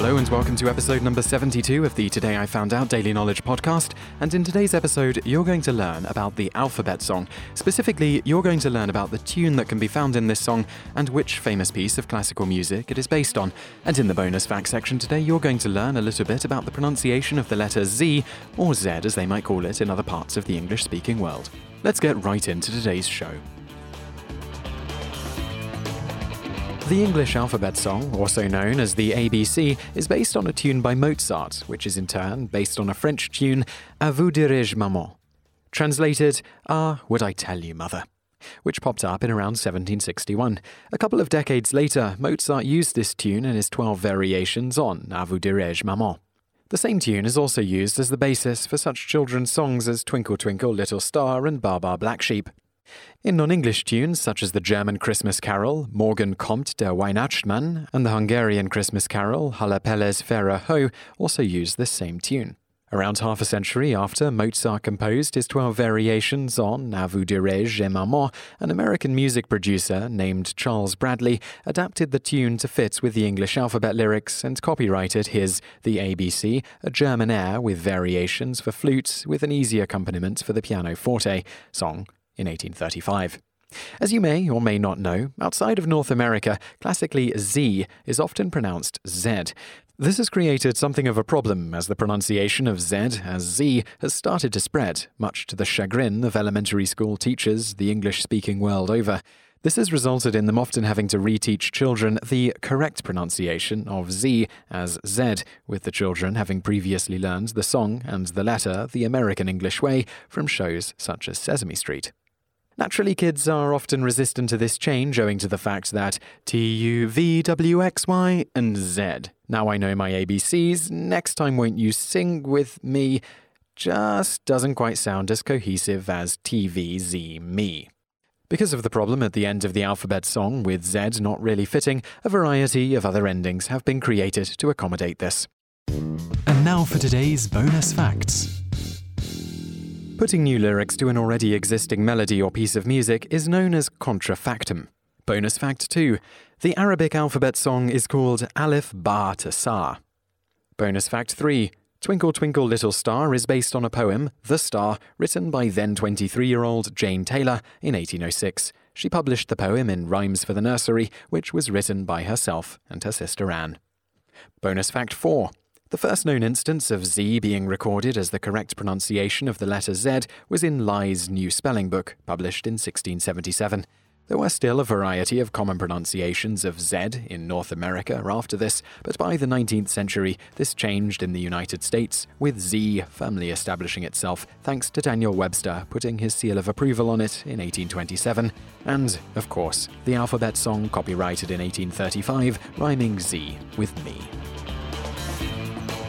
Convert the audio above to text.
Hello and welcome to episode number 72 of the Today I Found Out Daily Knowledge podcast. And in today's episode, you're going to learn about the alphabet song. Specifically, you're going to learn about the tune that can be found in this song and which famous piece of classical music it is based on. And in the bonus fact section today, you're going to learn a little bit about the pronunciation of the letter Z, or Z as they might call it in other parts of the English speaking world. Let's get right into today's show. The English alphabet song, also known as the ABC, is based on a tune by Mozart, which is in turn based on a French tune, A vous dirai-je maman? Translated, Ah, would I tell you, mother? Which popped up in around 1761. A couple of decades later, Mozart used this tune in his 12 variations on A vous dirai-je maman? The same tune is also used as the basis for such children's songs as Twinkle Twinkle Little Star and Baa Baa Black Sheep. In non English tunes such as the German Christmas carol, Morgen kommt der Weihnachtsmann, and the Hungarian Christmas carol, Hull a pelyhes fehér hó, also use this same tune. Around half a century after Mozart composed his 12 variations on A vous dirai-je maman, an American music producer named Charles Bradlee adapted the tune to fit with the English alphabet lyrics and copyrighted his The ABC, a German air with variations for flute with an easy accompaniment for the pianoforte song in 1835. As you may or may not know, outside of North America, classically Z is often pronounced Z. This has created something of a problem as the pronunciation of Z as Z has started to spread, much to the chagrin of elementary school teachers the English speaking world over. This has resulted in them often having to reteach children the correct pronunciation of Z as Z, with the children having previously learned the song and the letter the American English way from shows such as Sesame Street. Naturally, kids are often resistant to this change owing to the fact that T U V W X Y and Z. Now I know my ABCs, next time won't you sing with me? Just doesn't quite sound as cohesive as TVZ me. Because of the problem at the end of the alphabet song, with Z not really fitting, a variety of other endings have been created to accommodate this. And now for today's bonus facts. Putting new lyrics to an already existing melody or piece of music is known as contrafactum. Bonus fact 2. The Arabic alphabet song is called Alif Ba to Sa. Bonus fact 3. Twinkle Twinkle Little Star is based on a poem, The Star, written by then 23 year old Jane Taylor in 1806. She published the poem in Rhymes for the Nursery, which was written by herself and her sister Anne. Bonus fact 4. The first known instance of Z being recorded as the correct pronunciation of the letter Z was in Lye's New Spelling Book, published in 1677. There were still a variety of common pronunciations of Z in North America after this, but by the 19th century, this changed in the United States, with Z firmly establishing itself thanks to Daniel Webster putting his seal of approval on it in 1827, and, of course, the alphabet song copyrighted in 1835, rhyming Z with me.